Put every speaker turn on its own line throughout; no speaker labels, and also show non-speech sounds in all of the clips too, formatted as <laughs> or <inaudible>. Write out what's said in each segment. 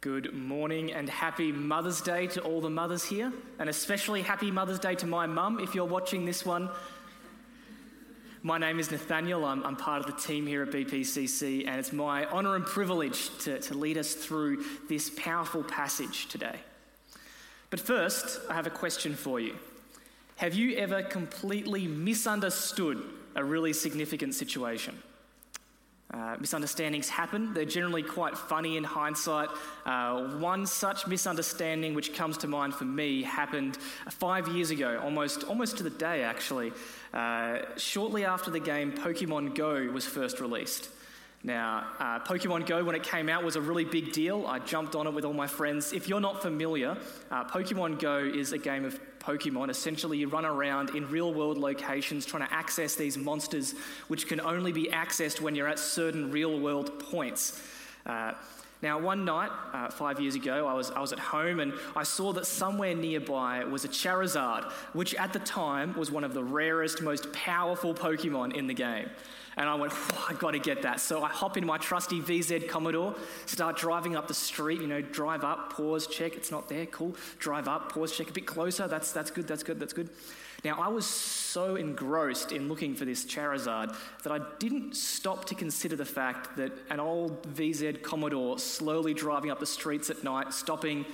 Good morning and happy Mother's Day to all the mothers here, and especially happy Mother's Day to my mum if you're watching this one. My name is Nathaniel. I'm, I'm, part of the team here at BPCC, and it's my honour and privilege to, to lead us through this powerful passage today. But first, I have a question for you. Have you ever completely misunderstood a really significant situation? Uh, misunderstandings happen. They're generally quite funny in hindsight. Uh, one such misunderstanding, which comes to mind for me, happened five years ago, almost, almost to the day actually, uh, shortly after the game Pokemon Go was first released. Now, uh, Pokemon Go, when it came out, was a really big deal. I jumped on it with all my friends. If you're not familiar, uh, Pokemon Go is a game of Pokemon. Essentially, you run around in real world locations trying to access these monsters, which can only be accessed when you're at certain real world points. Uh, now, one night, uh, five years ago, I was, I was at home and I saw that somewhere nearby was a Charizard, which at the time was one of the rarest, most powerful Pokemon in the game. And I went, I've got to get that. So I hop in my trusty VZ Commodore, start driving up the street, you know, drive up, pause, check, it's not there, cool. Drive up, pause, check a bit closer, that's, that's good, that's good, that's good. Now, I was so engrossed in looking for this Charizard that I didn't stop to consider the fact that an old VZ Commodore slowly driving up the streets at night, stopping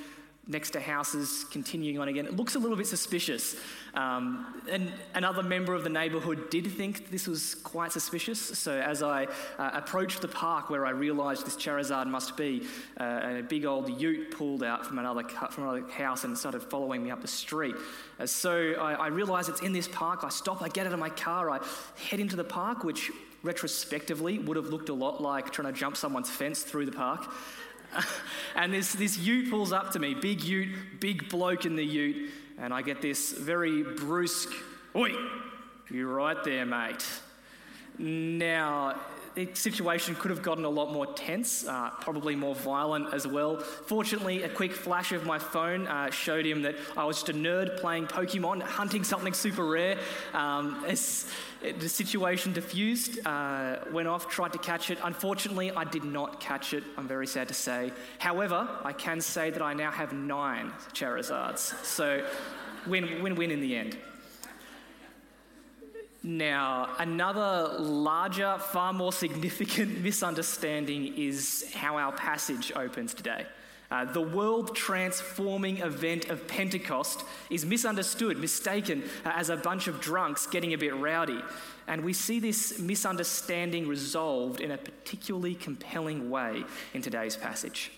next to houses, continuing on again. It looks a little bit suspicious. Um, and another member of the neighbourhood did think this was quite suspicious. So as I uh, approached the park where I realised this Charizard must be, uh, a big old ute pulled out from another, from another house and started following me up the street. Uh, so I, I realise it's in this park. I stop, I get out of my car, I head into the park, which retrospectively would have looked a lot like trying to jump someone's fence through the park. <laughs> and this, this ute pulls up to me, big ute, big bloke in the ute, and I get this very brusque, Oi, you're right there, mate. Now, the situation could have gotten a lot more tense, uh, probably more violent as well. Fortunately, a quick flash of my phone uh, showed him that I was just a nerd playing Pokemon, hunting something super rare. Um, as the situation diffused, uh, went off, tried to catch it. Unfortunately, I did not catch it, I'm very sad to say. However, I can say that I now have nine Charizards. So, win win win in the end. Now, another larger, far more significant <laughs> misunderstanding is how our passage opens today. Uh, the world transforming event of Pentecost is misunderstood, mistaken uh, as a bunch of drunks getting a bit rowdy. And we see this misunderstanding resolved in a particularly compelling way in today's passage.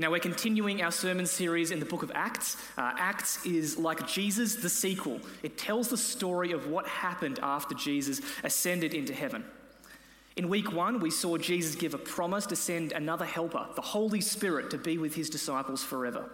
Now, we're continuing our sermon series in the book of Acts. Uh, Acts is like Jesus, the sequel. It tells the story of what happened after Jesus ascended into heaven. In week one, we saw Jesus give a promise to send another helper, the Holy Spirit, to be with his disciples forever.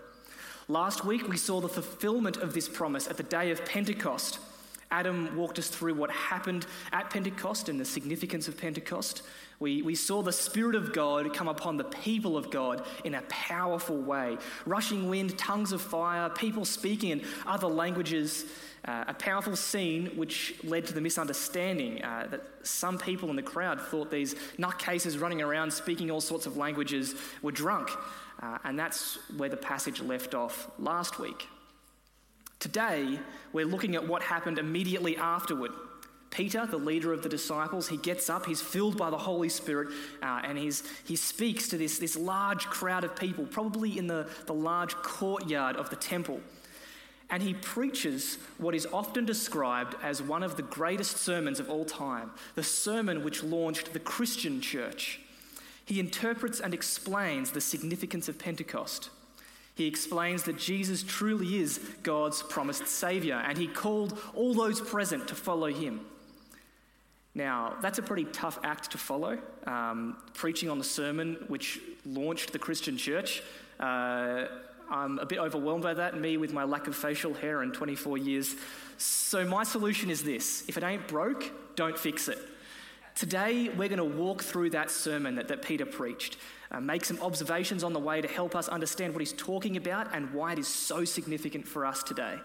Last week, we saw the fulfillment of this promise at the day of Pentecost. Adam walked us through what happened at Pentecost and the significance of Pentecost. We, we saw the Spirit of God come upon the people of God in a powerful way rushing wind, tongues of fire, people speaking in other languages. Uh, a powerful scene which led to the misunderstanding uh, that some people in the crowd thought these nutcases running around speaking all sorts of languages were drunk. Uh, and that's where the passage left off last week. Today, we're looking at what happened immediately afterward. Peter, the leader of the disciples, he gets up, he's filled by the Holy Spirit, uh, and he's, he speaks to this, this large crowd of people, probably in the, the large courtyard of the temple. And he preaches what is often described as one of the greatest sermons of all time, the sermon which launched the Christian church. He interprets and explains the significance of Pentecost. He explains that Jesus truly is God's promised Saviour, and he called all those present to follow him. Now, that's a pretty tough act to follow, um, preaching on the sermon which launched the Christian church. Uh, I'm a bit overwhelmed by that, me with my lack of facial hair and 24 years. So, my solution is this if it ain't broke, don't fix it. Today, we're going to walk through that sermon that, that Peter preached, uh, make some observations on the way to help us understand what he's talking about and why it is so significant for us today.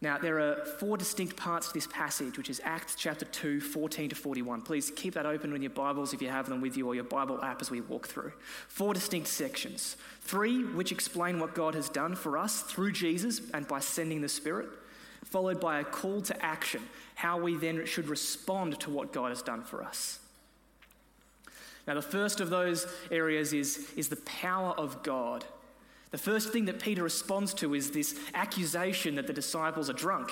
Now, there are four distinct parts to this passage, which is Acts chapter 2, 14 to 41. Please keep that open in your Bibles if you have them with you or your Bible app as we walk through. Four distinct sections. Three, which explain what God has done for us through Jesus and by sending the Spirit, followed by a call to action, how we then should respond to what God has done for us. Now, the first of those areas is, is the power of God. The first thing that Peter responds to is this accusation that the disciples are drunk.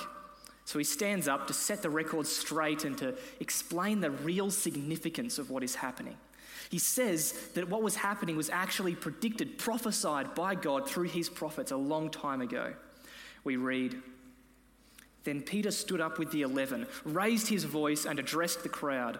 So he stands up to set the record straight and to explain the real significance of what is happening. He says that what was happening was actually predicted, prophesied by God through his prophets a long time ago. We read, Then Peter stood up with the eleven, raised his voice, and addressed the crowd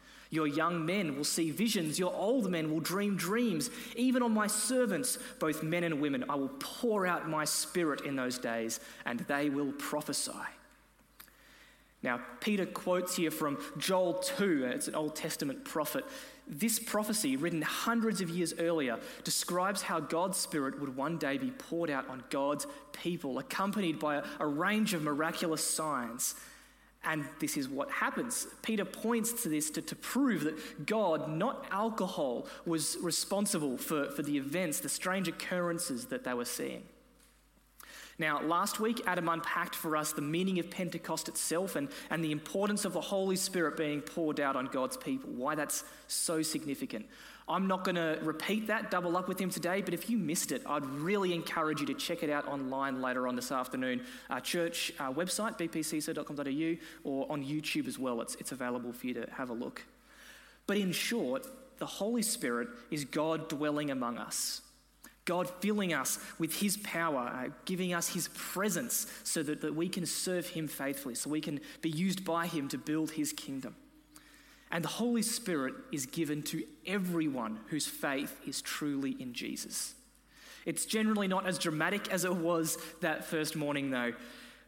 Your young men will see visions. Your old men will dream dreams. Even on my servants, both men and women, I will pour out my spirit in those days, and they will prophesy. Now, Peter quotes here from Joel 2, it's an Old Testament prophet. This prophecy, written hundreds of years earlier, describes how God's Spirit would one day be poured out on God's people, accompanied by a, range of miraculous signs. And this is what happens. Peter points to this to, to prove that God, not alcohol, was responsible for, for the events, the strange occurrences that they were seeing. Now, last week, Adam unpacked for us the meaning of Pentecost itself and, and the importance of the Holy Spirit being poured out on God's people, why that's so significant. I'm not going to repeat that, double up with him today, but if you missed it, I'd really encourage you to check it out online later on this afternoon. Our church uh, website, bpcso.com.au, or on YouTube as well. It's, it's available for you to have a look. But in short, the Holy Spirit is God dwelling among us. God filling us with His power, uh, giving us His presence so that, that we can serve Him faithfully, so we can be used by Him to build His kingdom. And the Holy Spirit is given to everyone whose faith is truly in Jesus. It's generally not as dramatic as it was that first morning, though,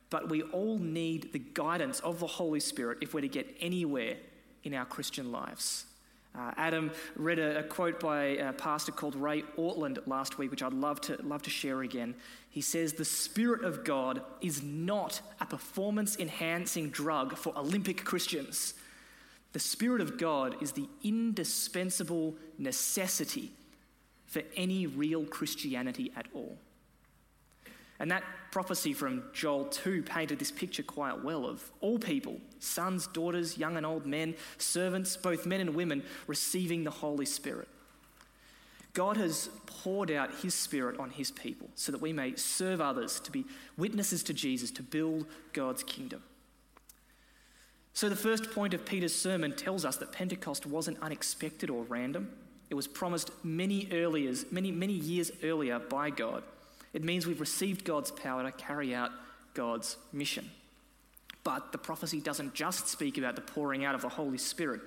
but we all need the guidance of the Holy Spirit if we're to get anywhere in our Christian lives. Uh, Adam read a, a, quote by a pastor called Ray Ortlund last week, which I'd love to, love to share again. He says, The Spirit of God is not a performance enhancing drug for Olympic Christians. The Spirit of God is the indispensable necessity for any real Christianity at all. And that prophecy from Joel 2 painted this picture quite well of all people sons, daughters, young and old men, servants, both men and women, receiving the Holy Spirit. God has poured out his Spirit on his people so that we may serve others, to be witnesses to Jesus, to build God's kingdom. So, the first point of Peter's sermon tells us that Pentecost wasn't unexpected or random. It was promised many, earlier, many, many years earlier by God. It means we've received God's power to carry out God's mission. But the prophecy doesn't just speak about the pouring out of the Holy Spirit.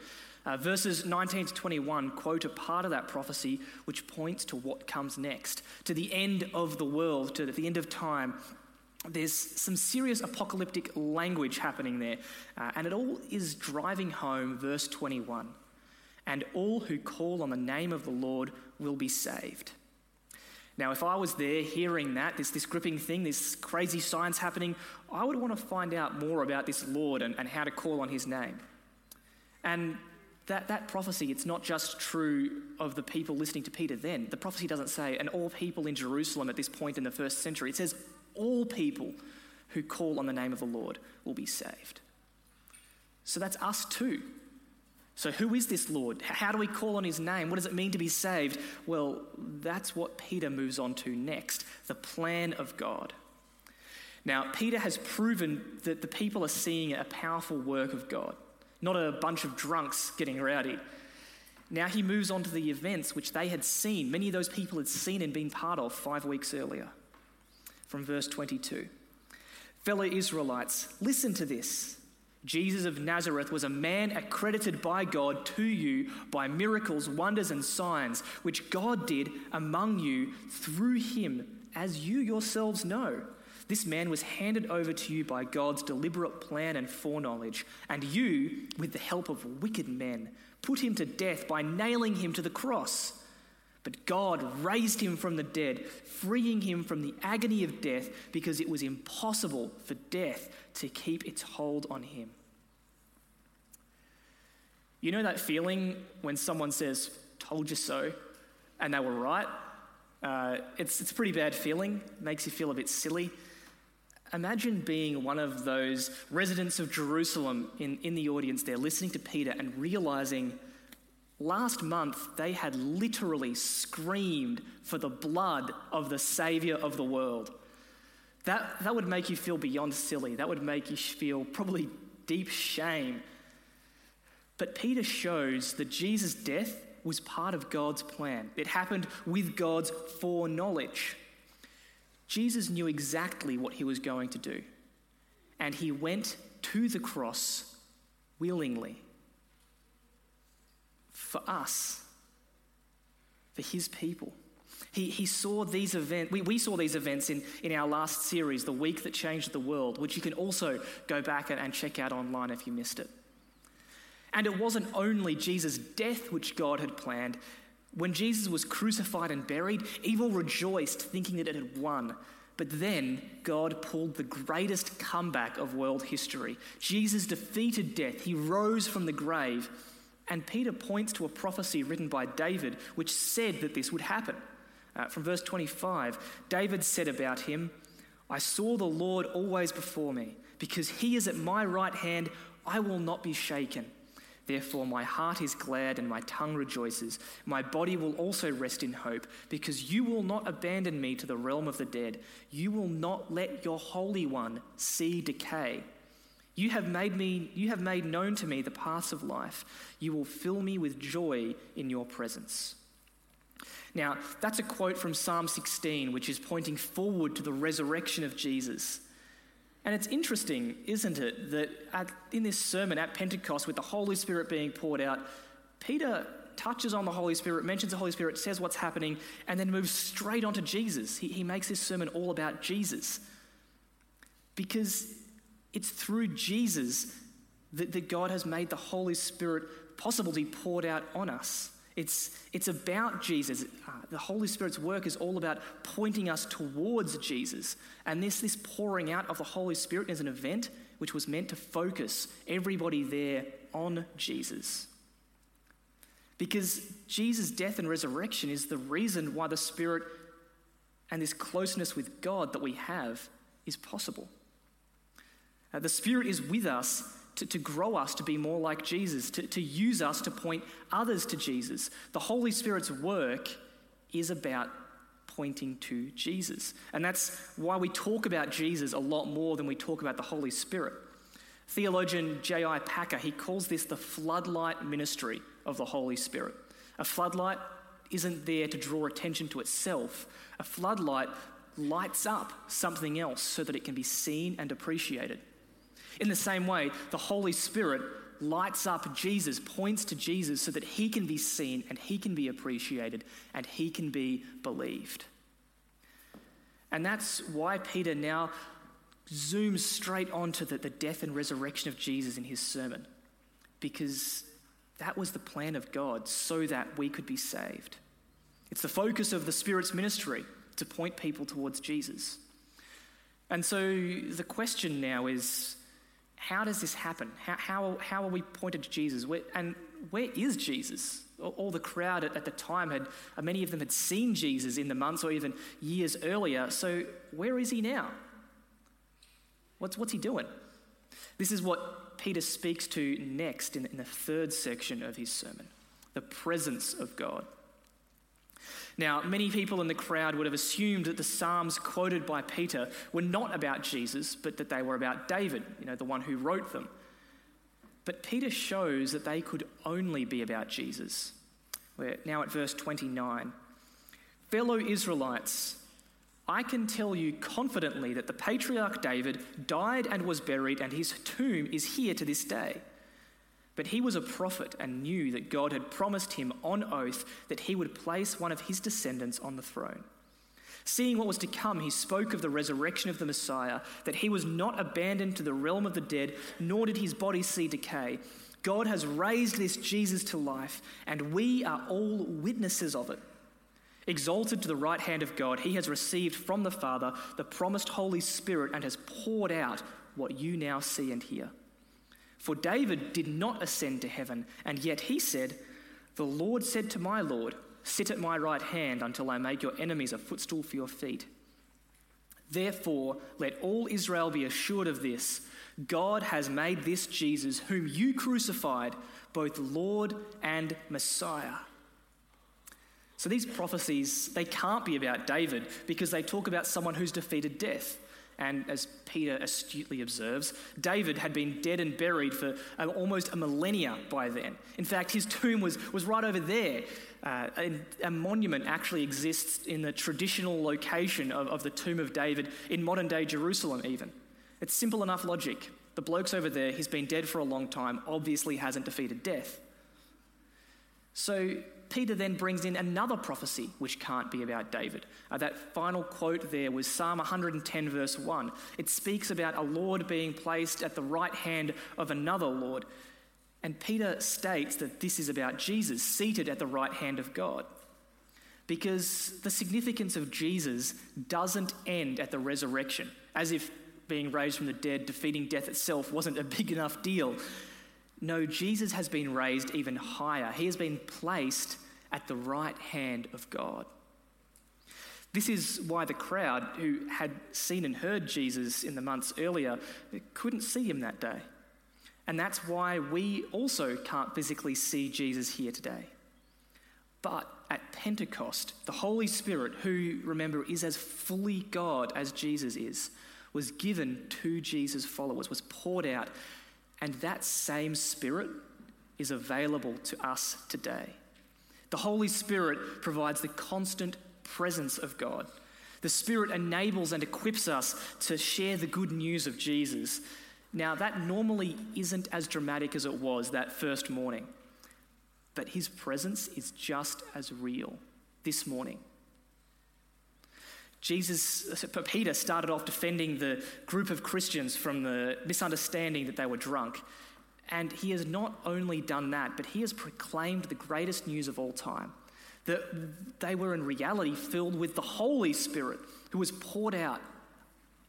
Uh, verses 19 to 21 quote a part of that prophecy which points to what comes next, to the end of the world, to the end of time. There's some serious apocalyptic language happening there, uh, and it all is driving home verse 21 and all who call on the name of the Lord will be saved. Now, if I was there hearing that, this, this gripping thing, this crazy science happening, I would want to find out more about this Lord and, and how to call on his name. And that, that prophecy, it's not just true of the people listening to Peter then. The prophecy doesn't say, and all people in Jerusalem at this point in the first century. It says, all people who call on the name of the Lord will be saved. So that's us too. So, who is this Lord? How do we call on his name? What does it mean to be saved? Well, that's what Peter moves on to next the plan of God. Now, Peter has proven that the people are seeing a powerful work of God, not a bunch of drunks getting rowdy. Now he moves on to the events which they had seen, many of those people had seen and been part of five weeks earlier. From verse 22 Fellow Israelites, listen to this. Jesus of Nazareth was a man accredited by God to you by miracles, wonders, and signs, which God did among you through him, as you yourselves know. This man was handed over to you by God's deliberate plan and foreknowledge, and you, with the help of wicked men, put him to death by nailing him to the cross. But God raised him from the dead, freeing him from the agony of death because it was impossible for death to keep its hold on him. You know that feeling when someone says, told you so, and they were right? Uh, it's, it's a pretty bad feeling, makes you feel a bit silly. Imagine being one of those residents of Jerusalem in, in the audience there, listening to Peter and realizing last month they had literally screamed for the blood of the Savior of the world. That, that would make you feel beyond silly. That would make you feel probably deep shame. But Peter shows that Jesus' death was part of God's plan, it happened with God's foreknowledge. Jesus knew exactly what he was going to do, and he went to the cross willingly for us, for his people. He, he saw these events, we, we saw these events in, in our last series, The Week That Changed the World, which you can also go back and, and check out online if you missed it. And it wasn't only Jesus' death which God had planned, when Jesus was crucified and buried, evil rejoiced, thinking that it had won. But then God pulled the greatest comeback of world history. Jesus defeated death, he rose from the grave. And Peter points to a prophecy written by David, which said that this would happen. Uh, from verse 25, David said about him, I saw the Lord always before me. Because he is at my right hand, I will not be shaken. Therefore, my heart is glad and my tongue rejoices. My body will also rest in hope, because you will not abandon me to the realm of the dead. You will not let your Holy One see decay. You have made me you have made known to me the paths of life. You will fill me with joy in your presence. Now, that's a quote from Psalm 16, which is pointing forward to the resurrection of Jesus. And it's interesting, isn't it, that at, in this sermon at Pentecost, with the Holy Spirit being poured out, Peter touches on the Holy Spirit, mentions the Holy Spirit, says what's happening, and then moves straight on to Jesus. He, he makes this sermon all about Jesus. Because it's through Jesus that, that God has made the Holy Spirit possible to be poured out on us. It's, it's about Jesus. Uh, the Holy Spirit's work is all about pointing us towards Jesus. And this, this pouring out of the Holy Spirit is an event which was meant to focus everybody there on Jesus. Because Jesus' death and resurrection is the reason why the Spirit and this closeness with God that we have is possible. Uh, the Spirit is with us to, to grow us to be more like Jesus, to, to use us to point others to Jesus. The Holy Spirit's work is about pointing to Jesus. And that's why we talk about Jesus a lot more than we talk about the Holy Spirit. Theologian J.I. Packer, he calls this the floodlight ministry of the Holy Spirit. A floodlight isn't there to draw attention to itself. A floodlight lights up something else so that it can be seen and appreciated. In the same way, the Holy Spirit lights up Jesus, points to Jesus so that he can be seen and he can be appreciated and he can be believed. And that's why Peter now zooms straight onto the, the death and resurrection of Jesus in his sermon, because that was the plan of God so that we could be saved. It's the focus of the Spirit's ministry to point people towards Jesus. And so the question now is how does this happen? How, how, how are we pointed to Jesus? Where, and where is Jesus? All the crowd at, at the time had, uh, many of them had seen Jesus in the months or even years earlier. So where is he now? What's, what's he doing? This is what Peter speaks to next in, in the third section of his sermon the presence of God. Now, many people in the crowd would have assumed that the Psalms quoted by Peter were not about Jesus, but that they were about David, you know, the one who wrote them. But Peter shows that they could only be about Jesus. We're now at verse 29. Fellow Israelites, I can tell you confidently that the patriarch David died and was buried, and his tomb is here to this day. But he was a prophet and knew that God had promised him on oath that he would place one of his descendants on the throne. Seeing what was to come, he spoke of the resurrection of the Messiah, that he was not abandoned to the realm of the dead, nor did his body see decay. God has raised this Jesus to life, and we are all witnesses of it. Exalted to the right hand of God, he has received from the Father the promised Holy Spirit and has poured out what you now see and hear. For David did not ascend to heaven, and yet he said, The Lord said to my Lord, Sit at my right hand until I make your enemies a footstool for your feet. Therefore, let all Israel be assured of this God has made this Jesus, whom you crucified, both Lord and Messiah. So these prophecies, they can't be about David because they talk about someone who's defeated death. And as Peter astutely observes, David had been dead and buried for almost a millennia by then. In fact, his tomb was, was right over there. Uh, a, a, monument actually exists in the traditional location of, of the tomb of David in modern day Jerusalem, even. It's simple enough logic. The bloke's over there, he's been dead for a long time, obviously hasn't defeated death. So Peter then brings in another prophecy which can't be about David. Uh, that final quote there was Psalm 110, verse 1. It speaks about a Lord being placed at the right hand of another Lord. And Peter states that this is about Jesus seated at the right hand of God. Because the significance of Jesus doesn't end at the resurrection, as if being raised from the dead, defeating death itself, wasn't a big enough deal. No, Jesus has been raised even higher. He has been placed at the right hand of God. This is why the crowd who had seen and heard Jesus in the months earlier couldn't see him that day. And that's why we also can't physically see Jesus here today. But at Pentecost, the Holy Spirit, who, remember, is as fully God as Jesus is, was given to Jesus' followers, was poured out and that same Spirit is available to us today. The Holy Spirit provides the constant presence of God. The Spirit enables and equips us to share the good news of Jesus. Now, that normally isn't as dramatic as it was that first morning, but His presence is just as real this morning. Jesus, Peter started off defending the group of Christians from the misunderstanding that they were drunk. And he has not only done that, but he has proclaimed the greatest news of all time that they were in reality filled with the Holy Spirit who was poured out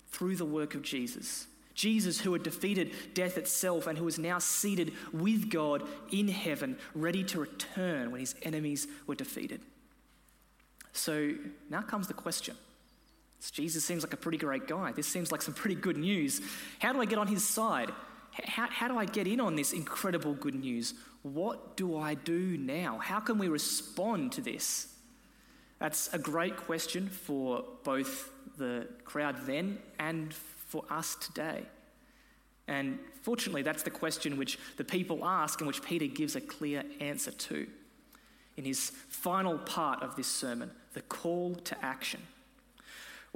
through the work of Jesus. Jesus, who had defeated death itself and who is now seated with God in heaven, ready to return when his enemies were defeated. So now comes the question Jesus seems like a pretty great guy. This seems like some pretty good news. How do I get on his side? How, how do I get in on this incredible good news? What do I do now? How can we respond to this? That's a great question for both the crowd then and for us today. And fortunately, that's the question which the people ask and which Peter gives a clear answer to in his final part of this sermon the call to action.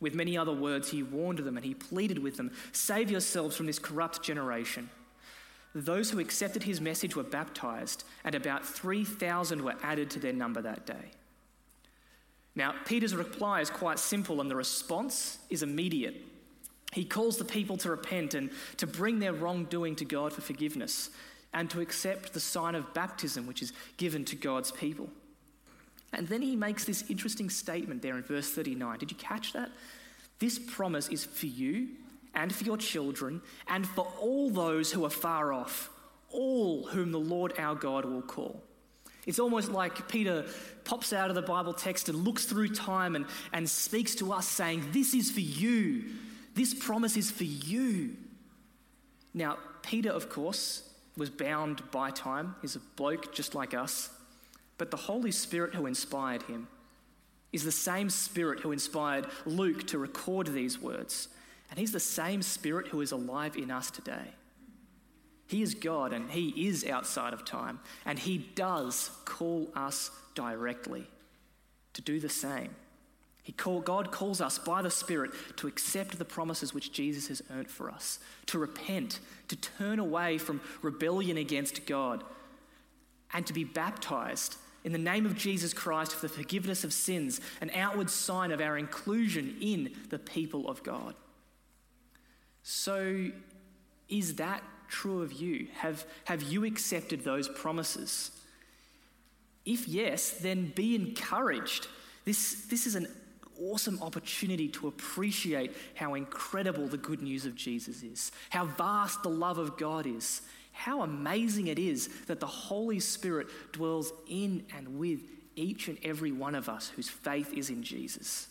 With many other words, he warned them and he pleaded with them Save yourselves from this corrupt generation. Those who accepted his message were baptized, and about 3,000 were added to their number that day. Now, Peter's reply is quite simple, and the response is immediate. He calls the people to repent and to bring their wrongdoing to God for forgiveness, and to accept the sign of baptism, which is given to God's people. And then he makes this interesting statement there in verse 39. Did you catch that? This promise is for you and for your children and for all those who are far off, all whom the Lord our God will call. It's almost like Peter pops out of the Bible text and looks through time and, and speaks to us saying, This is for you. This promise is for you. Now, Peter, of course, was bound by time. He's a bloke just like us. But the Holy Spirit who inspired him is the same Spirit who inspired Luke to record these words. And he's the same Spirit who is alive in us today. He is God and He is outside of time. And He does call us directly to do the same. He call, God calls us by the Spirit to accept the promises which Jesus has earned for us, to repent, to turn away from rebellion against God, and to be baptized in the name of Jesus Christ for the forgiveness of sins, an outward sign of our inclusion in the people of God. So, is that true of you? Have, have you accepted those promises? If yes, then be encouraged. This, this is an awesome opportunity to appreciate how incredible the good news of Jesus is, how vast the love of God is, how amazing it is that the Holy Spirit dwells in and with each and every one of us whose faith is in Jesus.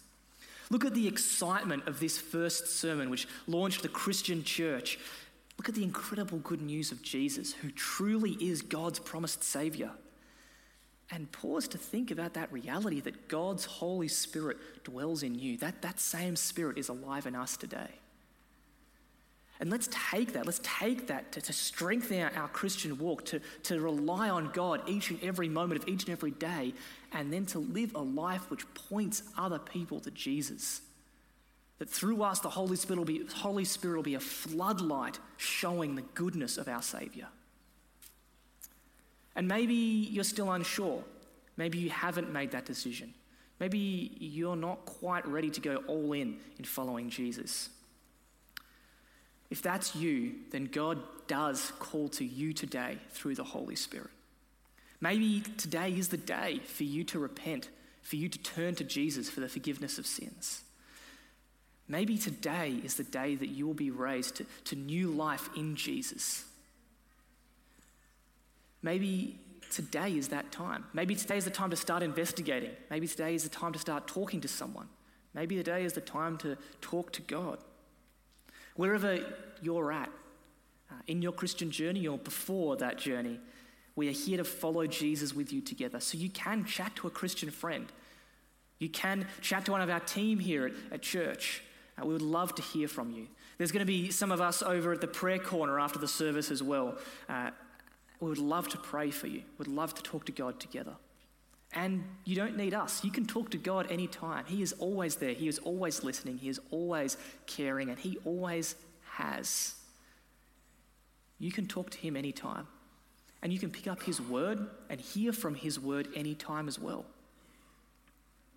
Look at the excitement of this first sermon, which launched the Christian church. Look at the incredible good news of Jesus, who truly is God's promised Saviour and pause to think about that reality that God's Holy Spirit dwells in you. That, that same Spirit is alive in us today. And let's take that, let's take that to, to strengthen our, our Christian walk, to, to rely on God each and every moment of each and every day, and then to live a life which points other people to Jesus. That through us, the Holy Spirit will be, Holy Spirit will be a floodlight showing the goodness of our Savior. And maybe you're still unsure. Maybe you haven't made that decision. Maybe you're not quite ready to go all in in following Jesus. If that's you, then God does call to you today through the Holy Spirit. Maybe today is the day for you to repent, for you to turn to Jesus for the forgiveness of sins. Maybe today is the day that you will be raised to, to new life in Jesus. Maybe today is that time. Maybe today is the time to start investigating. Maybe today is the time to start talking to someone. Maybe today is the time to talk to God. Wherever you're at, uh, in your Christian journey or before that journey, we are here to follow Jesus with you together. So you can chat to a Christian friend. You can chat to one of our team here at, at church. Uh, we would love to hear from you. There's going to be some of us over at the prayer corner after the service as well. Uh, we would love to pray for you. We'd love to talk to God together. And you don't need us. You can talk to God anytime. He is always there. He is always listening. He is always caring, and He always has. You can talk to Him anytime. And you can pick up His word and hear from His word anytime as well.